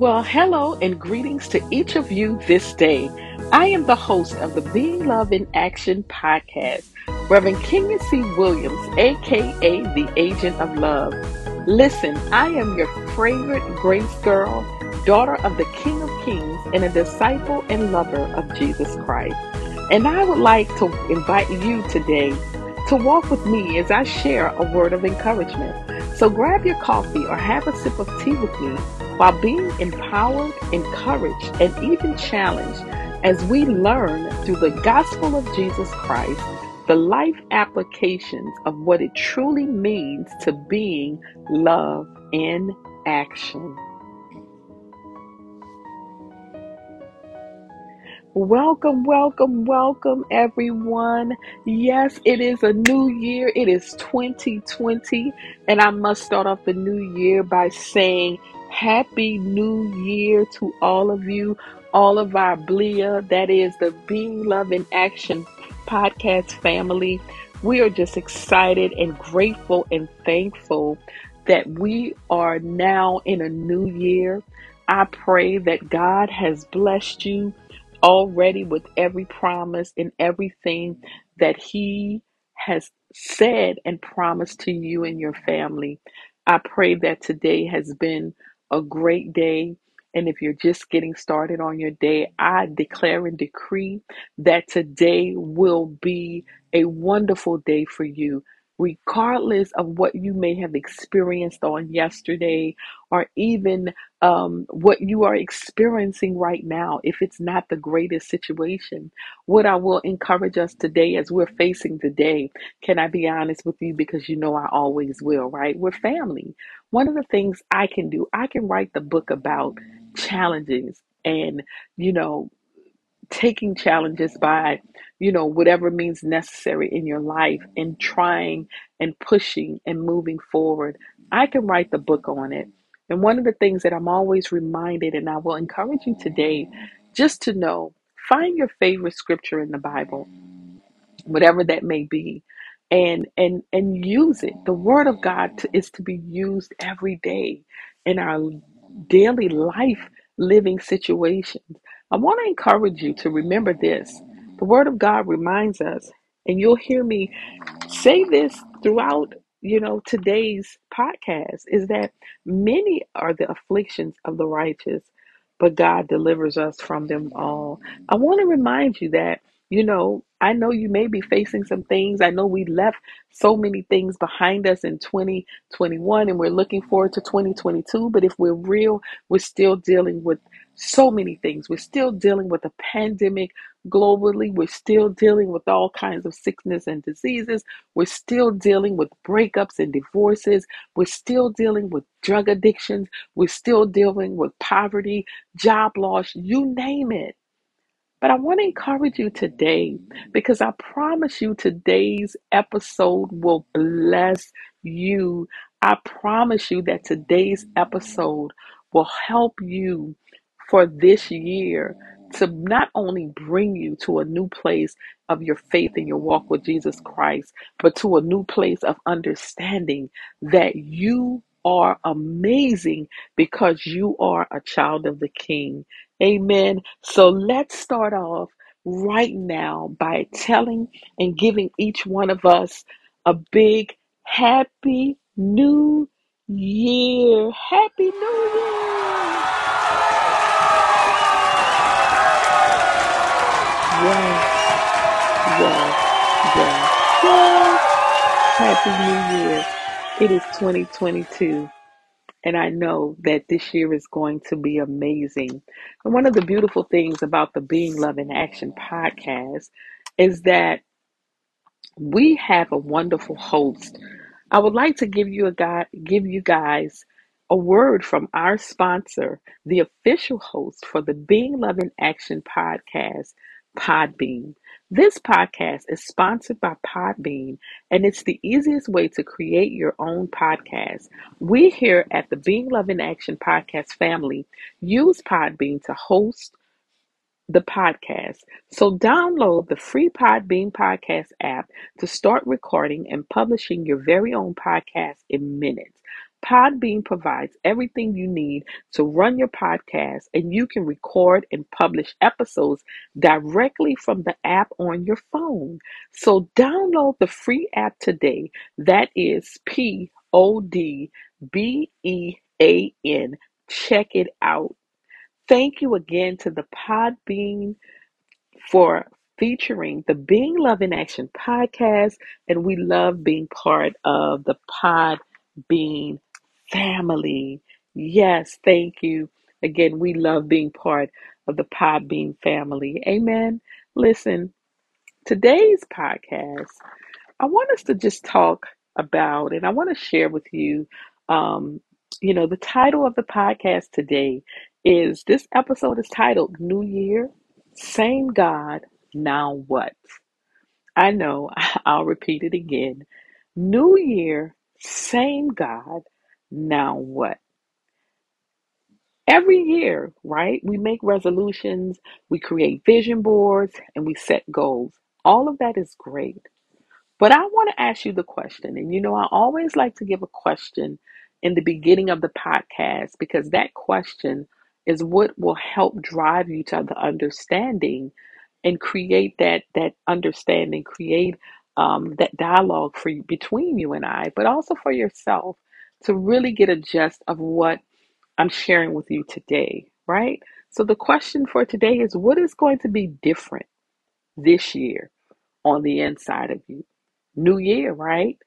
Well, hello and greetings to each of you this day. I am the host of the Being Love in Action podcast, Reverend Kenya C. Williams, aka the Agent of Love. Listen, I am your favorite grace girl, daughter of the King of Kings, and a disciple and lover of Jesus Christ. And I would like to invite you today to walk with me as I share a word of encouragement. So grab your coffee or have a sip of tea with me while being empowered, encouraged, and even challenged as we learn through the gospel of Jesus Christ the life applications of what it truly means to being love in action. Welcome, welcome, welcome, everyone. Yes, it is a new year. It is 2020. And I must start off the new year by saying Happy New Year to all of you, all of our BLEA, that is the Being Love in Action podcast family. We are just excited and grateful and thankful that we are now in a new year. I pray that God has blessed you already with every promise and everything that He has said and promised to you and your family. I pray that today has been a great day. And if you're just getting started on your day, I declare and decree that today will be a wonderful day for you, regardless of what you may have experienced on yesterday or even um, what you are experiencing right now, if it's not the greatest situation, what I will encourage us today as we're facing today, can I be honest with you? Because you know I always will, right? We're family. One of the things I can do, I can write the book about challenges and, you know, taking challenges by, you know, whatever means necessary in your life and trying and pushing and moving forward. I can write the book on it. And one of the things that I'm always reminded, and I will encourage you today, just to know, find your favorite scripture in the Bible, whatever that may be, and and and use it. The Word of God to, is to be used every day in our daily life living situations. I want to encourage you to remember this. The Word of God reminds us, and you'll hear me say this throughout you know today's podcast is that many are the afflictions of the righteous but god delivers us from them all i want to remind you that you know i know you may be facing some things i know we left so many things behind us in 2021 and we're looking forward to 2022 but if we're real we're still dealing with so many things we're still dealing with a pandemic globally we're still dealing with all kinds of sickness and diseases we're still dealing with breakups and divorces. We're still dealing with drug addictions. We're still dealing with poverty, job loss, you name it. But I want to encourage you today because I promise you today's episode will bless you. I promise you that today's episode will help you for this year to not only bring you to a new place of your faith and your walk with Jesus Christ, but to a new place of understanding that you are amazing because you are a child of the King. Amen. So let's start off right now by telling and giving each one of us a big happy new year. Happy new year. Yes, yes, yes, yes. Happy New Year. It is 2022. And I know that this year is going to be amazing. And one of the beautiful things about the Being Love in Action podcast is that we have a wonderful host. I would like to give you a guy, give you guys a word from our sponsor, the official host for the Being Love in Action podcast, Podbean. This podcast is sponsored by Podbean, and it's the easiest way to create your own podcast. We here at the Being Love in Action podcast family use Podbean to host the podcast. So download the free Podbean podcast app to start recording and publishing your very own podcast in minutes. Podbean provides everything you need to run your podcast, and you can record and publish episodes directly from the app on your phone. So download the free app today. That is P O D B E A N. Check it out. Thank you again to the Podbean for featuring the Being Love in Action podcast, and we love being part of the Pod Bean family. Yes, thank you. Again, we love being part of the Podbean family. Amen. Listen, today's podcast, I want us to just talk about, and I want to share with you, um, you know, the title of the podcast today is this episode is titled New Year, Same God, Now What? I know, I'll repeat it again. New Year, same God, now what? Every year, right? We make resolutions, we create vision boards, and we set goals. All of that is great. But I want to ask you the question. And you know, I always like to give a question in the beginning of the podcast because that question is what will help drive you to the understanding and create that that understanding, create um, that dialogue for between you and I, but also for yourself to really get a gist of what I'm sharing with you today, right? So the question for today is what is going to be different this year on the inside of you? New year, right?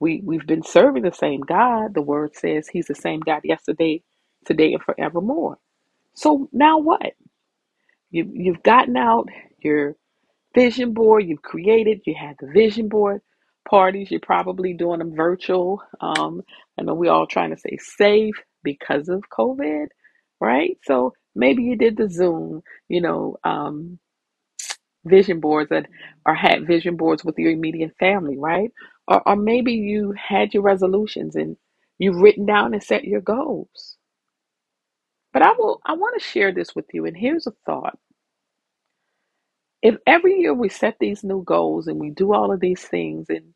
We we've been serving the same God. The word says he's the same God yesterday, today, and forevermore. So now what? You you've gotten out your vision board, you've created, you had the vision board parties, you're probably doing them virtual. Um, I know we're all trying to stay safe because of COVID, right? So maybe you did the Zoom, you know, um, vision boards that or had vision boards with your immediate family, right? Or, or maybe you had your resolutions and you've written down and set your goals. But I will I want to share this with you and here's a thought. If every year we set these new goals and we do all of these things and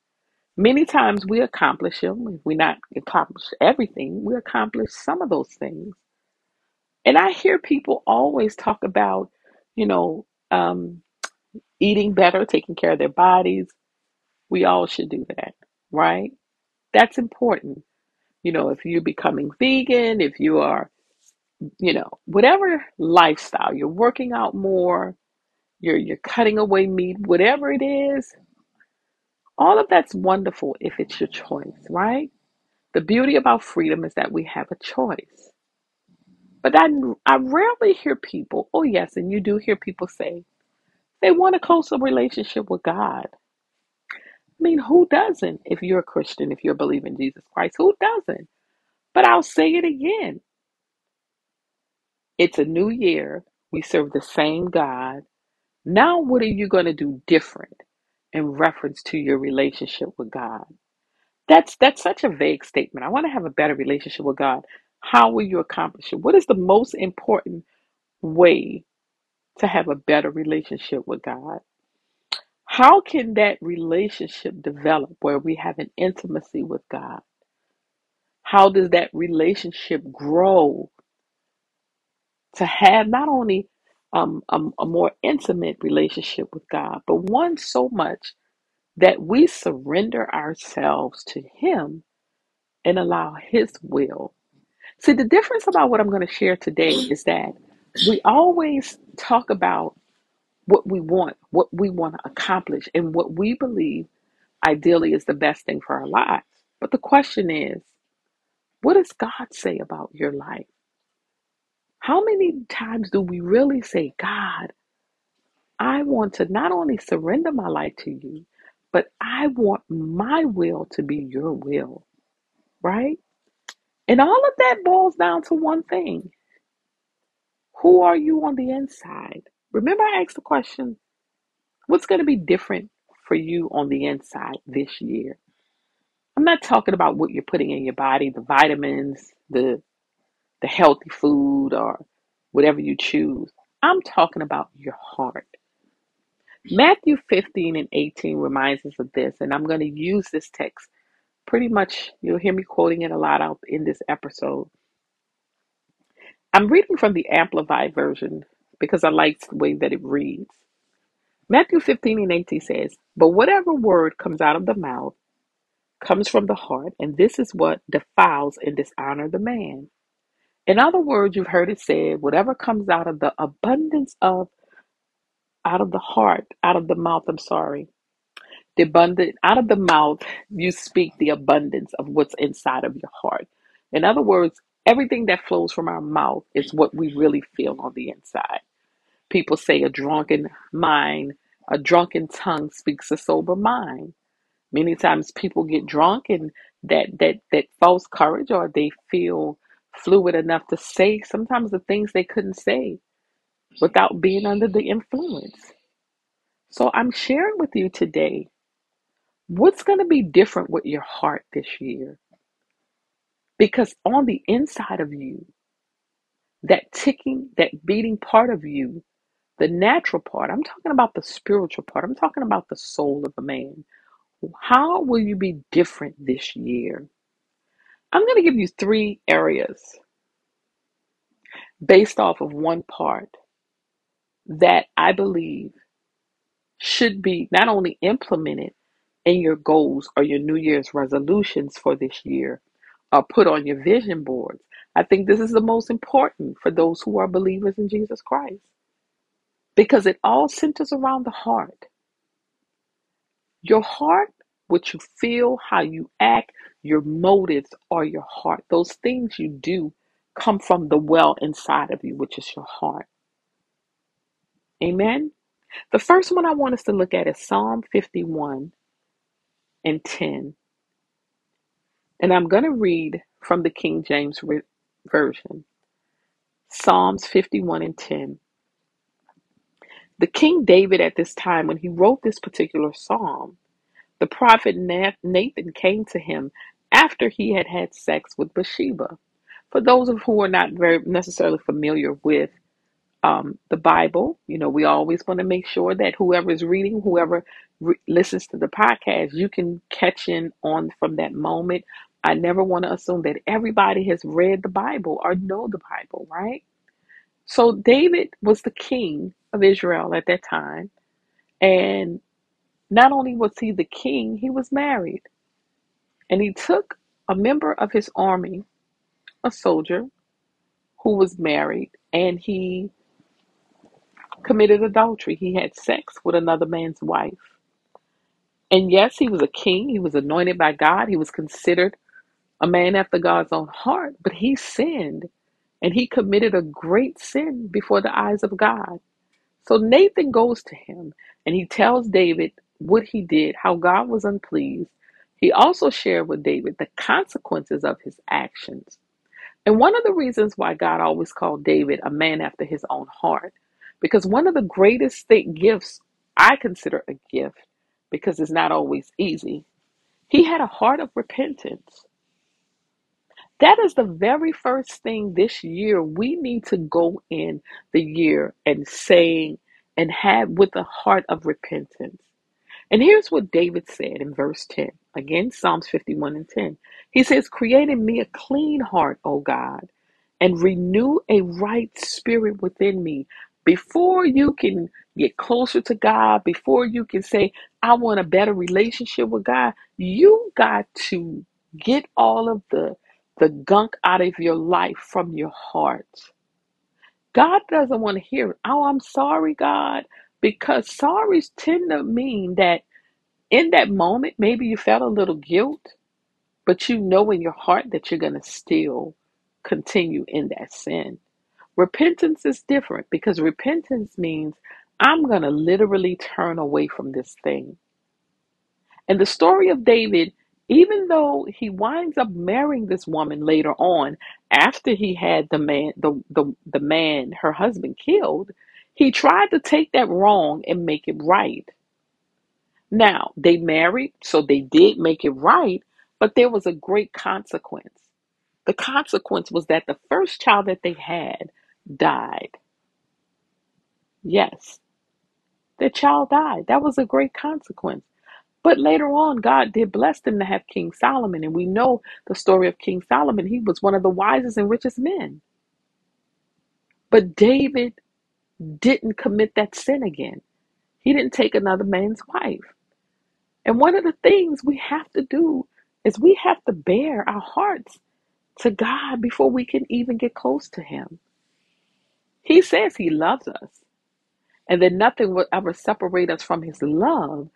many times we accomplish them, if we not accomplish everything, we accomplish some of those things. And I hear people always talk about, you know, um, eating better, taking care of their bodies, We all should do that, right? That's important. You know, if you're becoming vegan, if you are, you know, whatever lifestyle, you're working out more, you're you're cutting away meat, whatever it is, all of that's wonderful if it's your choice, right? The beauty about freedom is that we have a choice. But I, I rarely hear people, oh yes, and you do hear people say they want a closer relationship with God. I mean, who doesn't if you're a Christian, if you're believing Jesus Christ? Who doesn't? But I'll say it again. It's a new year. We serve the same God. Now, what are you going to do different in reference to your relationship with God? That's that's such a vague statement. I want to have a better relationship with God. How will you accomplish it? What is the most important way to have a better relationship with God? How can that relationship develop where we have an intimacy with God? How does that relationship grow to have not only um, a, a more intimate relationship with God, but one so much that we surrender ourselves to Him and allow His will. See, the difference about what I'm going to share today is that we always talk about what we want, what we want to accomplish, and what we believe ideally is the best thing for our lives. But the question is, what does God say about your life? How many times do we really say, God, I want to not only surrender my life to you, but I want my will to be your will, right? And all of that boils down to one thing Who are you on the inside? Remember, I asked the question, what's going to be different for you on the inside this year? I'm not talking about what you're putting in your body, the vitamins, the the healthy food or whatever you choose. I'm talking about your heart. Matthew 15 and 18 reminds us of this, and I'm going to use this text pretty much, you'll hear me quoting it a lot out in this episode. I'm reading from the Amplified version because I like the way that it reads. Matthew 15 and 18 says, But whatever word comes out of the mouth comes from the heart, and this is what defiles and dishonors the man. In other words, you've heard it said, whatever comes out of the abundance of, out of the heart, out of the mouth, I'm sorry, the abundant, out of the mouth, you speak the abundance of what's inside of your heart. In other words, everything that flows from our mouth is what we really feel on the inside. People say a drunken mind, a drunken tongue speaks a sober mind. Many times people get drunk and that that that false courage or they feel fluid enough to say sometimes the things they couldn't say without being under the influence. So I'm sharing with you today what's going to be different with your heart this year because on the inside of you that ticking that beating part of you the natural part I'm talking about the spiritual part I'm talking about the soul of a man how will you be different this year I'm going to give you three areas based off of one part that I believe should be not only implemented in your goals or your New Year's resolutions for this year or put on your vision boards. I think this is the most important for those who are believers in Jesus Christ because it all centers around the heart. Your heart, what you feel, how you act, your motives are your heart. Those things you do come from the well inside of you, which is your heart. Amen. The first one I want us to look at is Psalm 51 and 10. And I'm going to read from the King James Version Psalms 51 and 10. The King David, at this time, when he wrote this particular psalm, the prophet Nathan came to him after he had had sex with Bathsheba. For those of who are not very necessarily familiar with um, the Bible. You know, we always want to make sure that whoever is reading, whoever re- listens to the podcast, you can catch in on from that moment. I never want to assume that everybody has read the Bible or know the Bible, right? So David was the king of Israel at that time. And not only was he the king, he was married. And he took a member of his army, a soldier who was married, and he committed adultery. He had sex with another man's wife. And yes, he was a king. He was anointed by God. He was considered a man after God's own heart, but he sinned and he committed a great sin before the eyes of God. So Nathan goes to him and he tells David what he did, how God was unpleased. He also shared with David the consequences of his actions. And one of the reasons why God always called David a man after his own heart, because one of the greatest thing, gifts I consider a gift, because it's not always easy, he had a heart of repentance. That is the very first thing this year we need to go in the year and saying and have with a heart of repentance. And here's what David said in verse 10. Again, Psalms 51 and 10. He says, Create in me a clean heart, O God, and renew a right spirit within me. Before you can get closer to God, before you can say, I want a better relationship with God, you got to get all of the, the gunk out of your life from your heart. God doesn't want to hear. Oh, I'm sorry, God, because sorries tend to mean that in that moment, maybe you felt a little guilt, but you know in your heart that you're going to still continue in that sin. Repentance is different because repentance means I'm going to literally turn away from this thing. And the story of David, even though he winds up marrying this woman later on, after he had the man, the, the, the man, her husband killed, he tried to take that wrong and make it right. Now, they married, so they did make it right, but there was a great consequence. The consequence was that the first child that they had died. Yes, the child died. That was a great consequence. But later on, God did bless them to have King Solomon. And we know the story of King Solomon. He was one of the wisest and richest men. But David didn't commit that sin again. He didn't take another man's wife. And one of the things we have to do is we have to bear our hearts to God before we can even get close to Him. He says He loves us. and that nothing will ever separate us from his love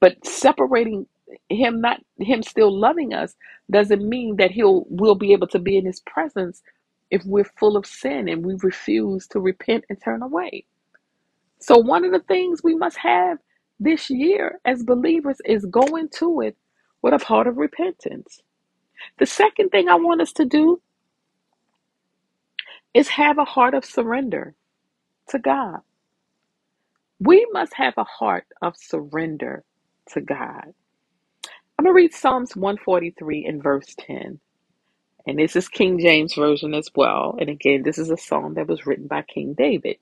but separating him not him still loving us doesn't mean that he'll we'll be able to be in his presence if we're full of sin and we refuse to repent and turn away. So one of the things we must have this year as believers is going to it with a heart of repentance. The second thing i want us to do is have a heart of surrender to god. We must have a heart of surrender to god. I'm going to read Psalms 143 and verse 10. And this is King James Version as well. And again, this is a song that was written by King David.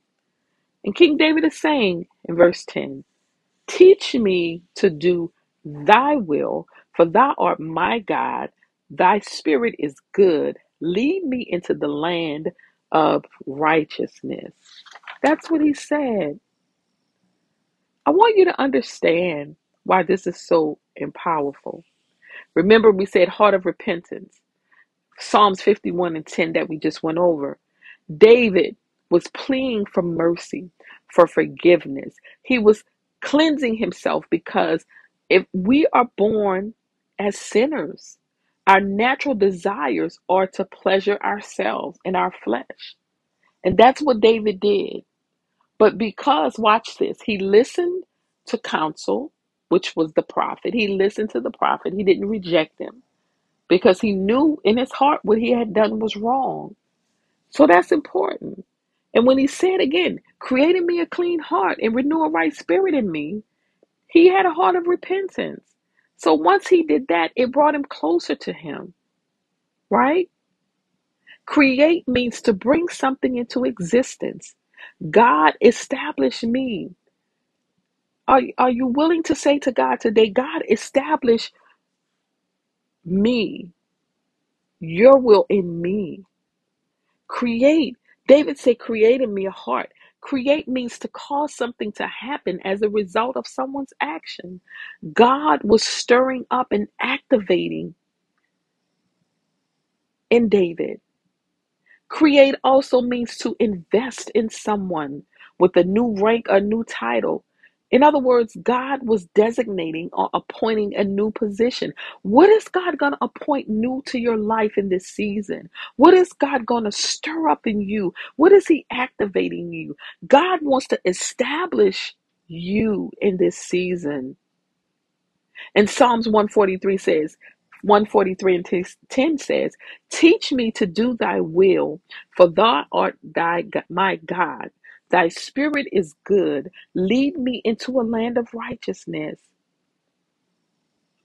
And King David is saying in verse 10 Teach me to do thy will, for thou art my God. Thy spirit is good. Lead me into the land of righteousness. That's what he said. I want you to understand why this is so powerful. Remember, we said heart of repentance. Psalms 51 and 10 that we just went over. David was pleading for mercy, for forgiveness. He was cleansing himself because if we are born as sinners, our natural desires are to pleasure ourselves in our flesh. And that's what David did. But because, watch this, he listened to counsel, which was the prophet. He listened to the prophet, he didn't reject him because he knew in his heart what he had done was wrong. So that's important. And when he said again, creating me a clean heart and renew a right spirit in me, he had a heart of repentance. So once he did that, it brought him closer to him, right? Create means to bring something into existence. God establish me. Are, are you willing to say to God today, God, establish me, your will in me? Create. David said, Create in me a heart. Create means to cause something to happen as a result of someone's action. God was stirring up and activating in David. Create also means to invest in someone with a new rank, a new title. In other words, God was designating or appointing a new position. What is God going to appoint new to your life in this season? What is God going to stir up in you? What is He activating you? God wants to establish you in this season. And Psalms 143 says, 143 and 10 says, Teach me to do thy will, for thou art thy my God. Thy spirit is good. Lead me into a land of righteousness,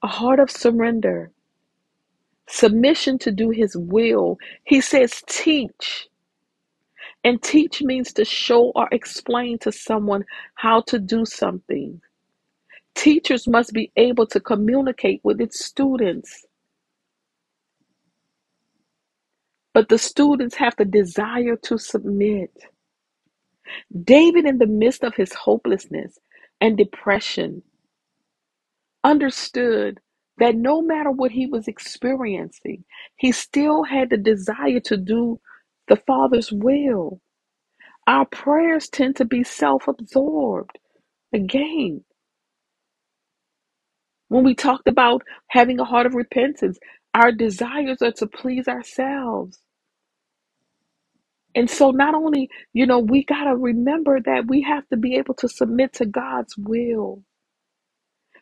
a heart of surrender, submission to do his will. He says, Teach. And teach means to show or explain to someone how to do something. Teachers must be able to communicate with its students But the students have the desire to submit. David, in the midst of his hopelessness and depression, understood that no matter what he was experiencing, he still had the desire to do the Father's will. Our prayers tend to be self absorbed. Again, when we talked about having a heart of repentance, our desires are to please ourselves. And so, not only, you know, we got to remember that we have to be able to submit to God's will.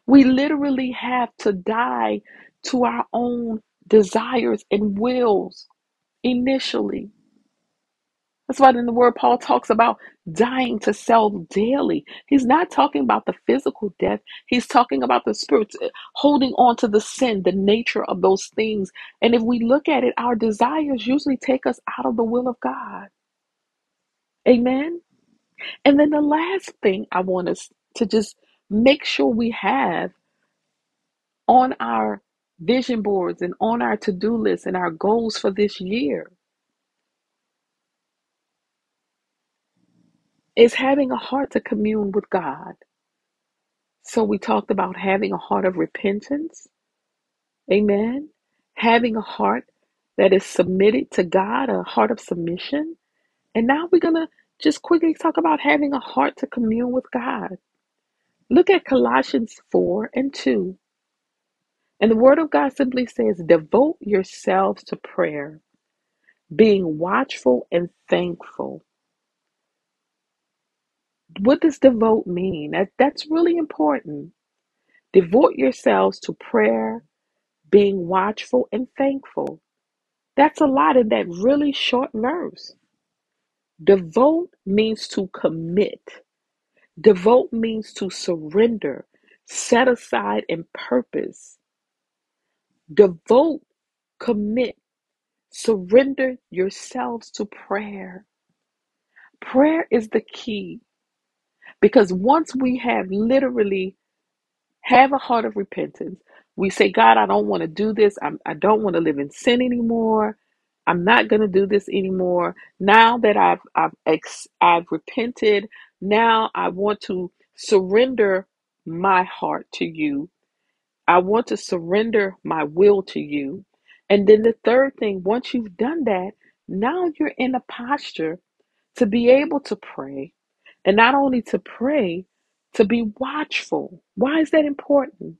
We literally have to die to our own desires and wills initially. That's why in the word Paul talks about dying to self daily. He's not talking about the physical death, he's talking about the spirit, eh, holding on to the sin, the nature of those things. And if we look at it, our desires usually take us out of the will of God. Amen. And then the last thing I want us to just make sure we have on our vision boards and on our to do list and our goals for this year is having a heart to commune with God. So we talked about having a heart of repentance. Amen. Having a heart that is submitted to God, a heart of submission. And now we're going to just quickly talk about having a heart to commune with God. Look at Colossians 4 and 2. And the Word of God simply says, Devote yourselves to prayer, being watchful and thankful. What does devote mean? That, that's really important. Devote yourselves to prayer, being watchful and thankful. That's a lot in that really short verse. Devote means to commit, devote means to surrender, set aside, and purpose. Devote, commit, surrender yourselves to prayer. Prayer is the key because once we have literally have a heart of repentance. We say, God, I don't want to do this. I'm, I don't want to live in sin anymore. I'm not going to do this anymore. Now that I've I've ex, I've repented, now I want to surrender my heart to you. I want to surrender my will to you. And then the third thing, once you've done that, now you're in a posture to be able to pray. And not only to pray, to be watchful. Why is that important?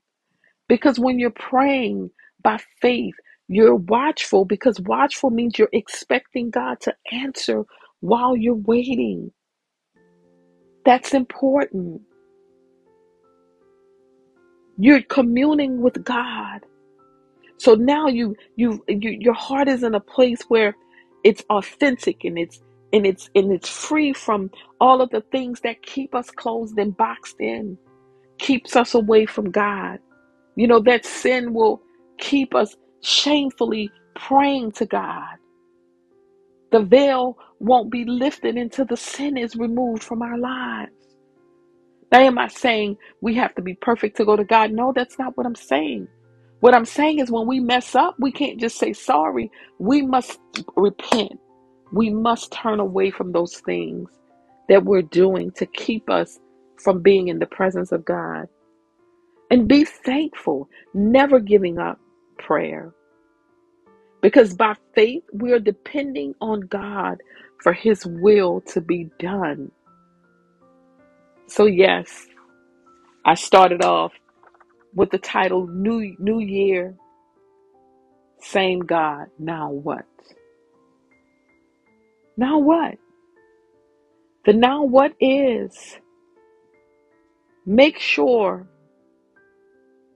Because when you're praying by faith, you're watchful because watchful means you're expecting God to answer while you're waiting. That's important. You're communing with God. So now you you, you your heart is in a place where it's authentic and it's and it's and it's free from all of the things that keep us closed and boxed in, keeps us away from God. You know that sin will keep us shamefully praying to God. The veil won't be lifted until the sin is removed from our lives. Now, am I saying we have to be perfect to go to God? No, that's not what I'm saying. What I'm saying is when we mess up, we can't just say sorry. We must repent. We must turn away from those things that we're doing to keep us from being in the presence of God. And be thankful, never giving up prayer. Because by faith, we are depending on God for His will to be done. So, yes, I started off with the title New, New Year, Same God. Now what? Now what? The now what is make sure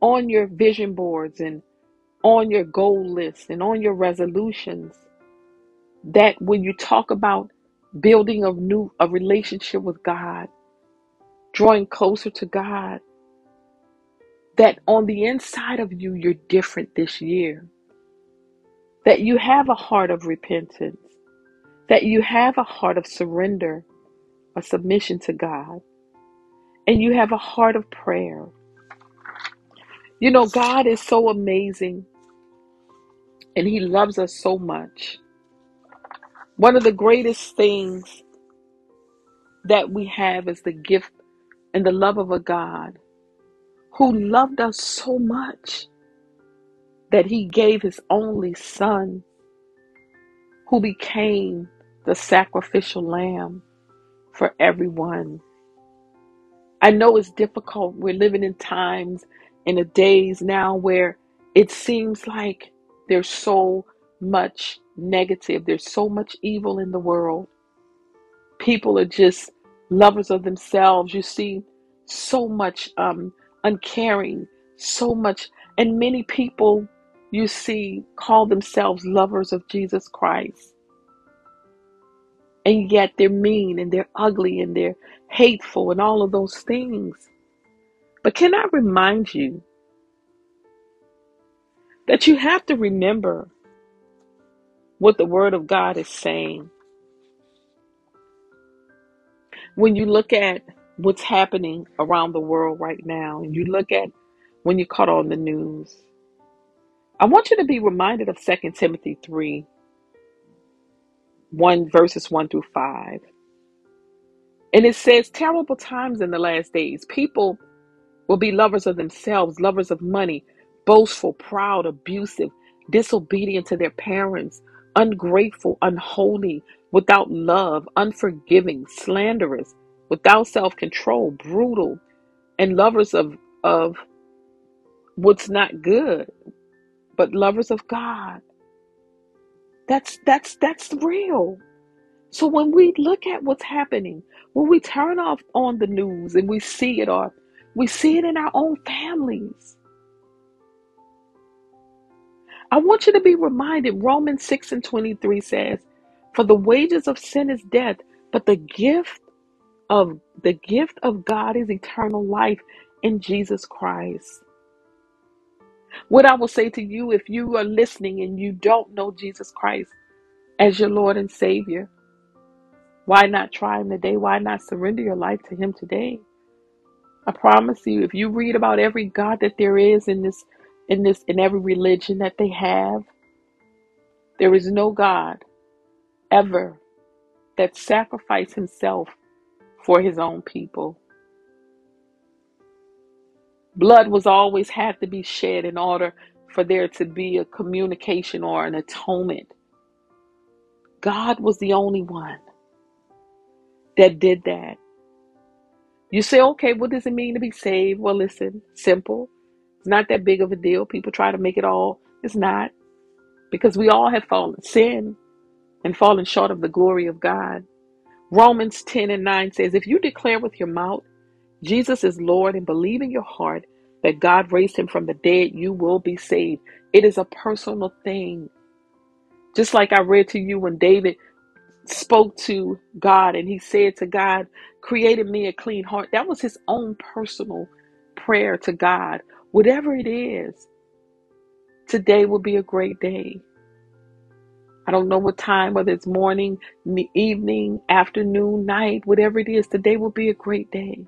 on your vision boards and on your goal list and on your resolutions that when you talk about building a new a relationship with God, drawing closer to God, that on the inside of you you're different this year. That you have a heart of repentance, that you have a heart of surrender, a submission to God, and you have a heart of prayer. You know, God is so amazing and He loves us so much. One of the greatest things that we have is the gift and the love of a God who loved us so much that He gave His only Son, who became the sacrificial lamb for everyone. I know it's difficult. We're living in times in the days now where it seems like there's so much negative, there's so much evil in the world. People are just lovers of themselves. You see so much um, uncaring, so much, and many people you see call themselves lovers of Jesus Christ. And yet they're mean and they're ugly and they're hateful and all of those things. But can I remind you that you have to remember what the Word of God is saying? When you look at what's happening around the world right now, and you look at when you caught on the news. I want you to be reminded of Second Timothy 3 1 verses 1 through 5. And it says, Terrible times in the last days. People will be lovers of themselves, lovers of money, boastful, proud, abusive, disobedient to their parents, ungrateful, unholy, without love, unforgiving, slanderous, without self control, brutal, and lovers of, of what's not good, but lovers of God. That's that's that's real. So when we look at what's happening, when we turn off on the news and we see it or we see it in our own families. I want you to be reminded Romans 6 and 23 says, For the wages of sin is death, but the gift of the gift of God is eternal life in Jesus Christ. What I will say to you if you are listening and you don't know Jesus Christ as your Lord and Savior, why not try him today? Why not surrender your life to him today? I promise you, if you read about every God that there is in this in this in every religion that they have, there is no God ever that sacrificed himself for his own people. Blood was always had to be shed in order for there to be a communication or an atonement. God was the only one that did that. You say, okay, what does it mean to be saved? Well, listen, simple. It's not that big of a deal. People try to make it all. It's not. Because we all have fallen sin and fallen short of the glory of God. Romans 10 and 9 says, If you declare with your mouth Jesus is Lord and believe in your heart that God raised him from the dead, you will be saved. It is a personal thing. Just like I read to you when David spoke to God and he said to God, created me a clean heart. That was his own personal prayer to God. Whatever it is, today will be a great day. I don't know what time, whether it's morning, evening, afternoon, night, whatever it is, today will be a great day.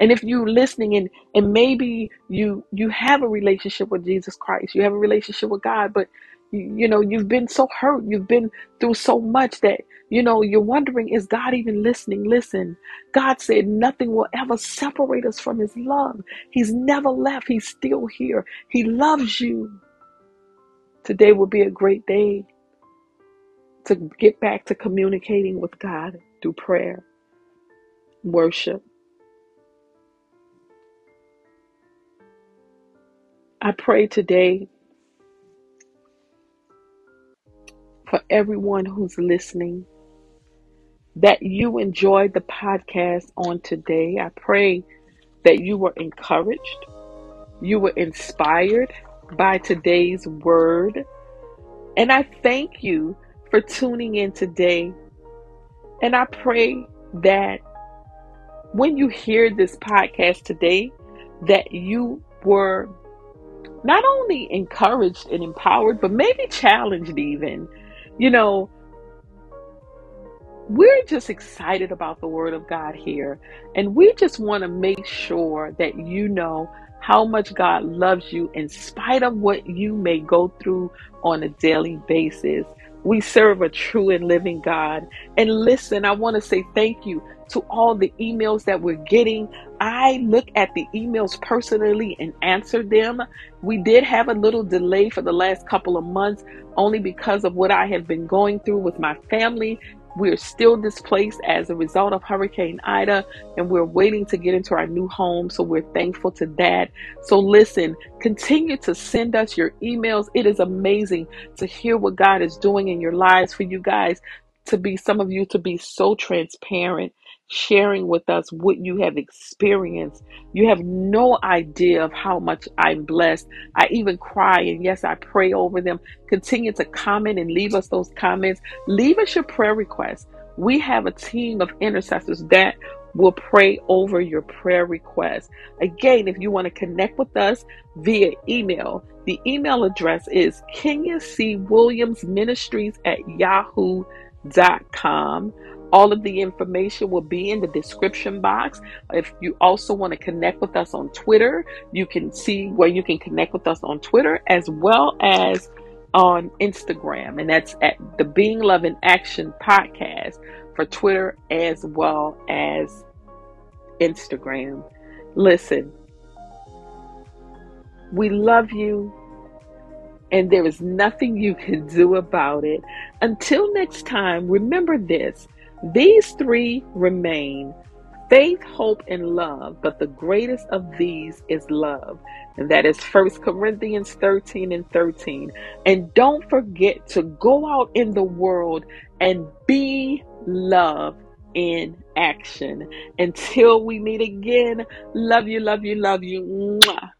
And if you're listening and, and maybe you you have a relationship with Jesus Christ, you have a relationship with God, but you, you know, you've been so hurt, you've been through so much that, you know, you're wondering, is God even listening? Listen, God said nothing will ever separate us from his love. He's never left. He's still here. He loves you. Today will be a great day to get back to communicating with God through prayer, worship. I pray today for everyone who's listening that you enjoyed the podcast on today. I pray that you were encouraged, you were inspired by today's word. And I thank you for tuning in today. And I pray that when you hear this podcast today, that you were not only encouraged and empowered, but maybe challenged even. You know, we're just excited about the Word of God here. And we just want to make sure that you know how much God loves you in spite of what you may go through on a daily basis. We serve a true and living God. And listen, I want to say thank you to all the emails that we're getting. I look at the emails personally and answer them. We did have a little delay for the last couple of months only because of what I have been going through with my family we're still displaced as a result of Hurricane Ida, and we're waiting to get into our new home. So we're thankful to that. So listen, continue to send us your emails. It is amazing to hear what God is doing in your lives for you guys to be some of you to be so transparent sharing with us what you have experienced. You have no idea of how much I'm blessed. I even cry and yes, I pray over them. Continue to comment and leave us those comments. Leave us your prayer requests. We have a team of intercessors that will pray over your prayer requests. Again, if you want to connect with us via email, the email address is Kenya C. Williams Ministries at yahoo.com All of the information will be in the description box. If you also want to connect with us on Twitter, you can see where you can connect with us on Twitter as well as on Instagram. And that's at the Being Love in Action podcast for Twitter as well as Instagram. Listen, we love you and there is nothing you can do about it. Until next time, remember this these three remain faith, hope, and love, but the greatest of these is love. And that is 1 Corinthians 13 and 13. And don't forget to go out in the world and be love in action. Until we meet again, love you, love you, love you. Mwah.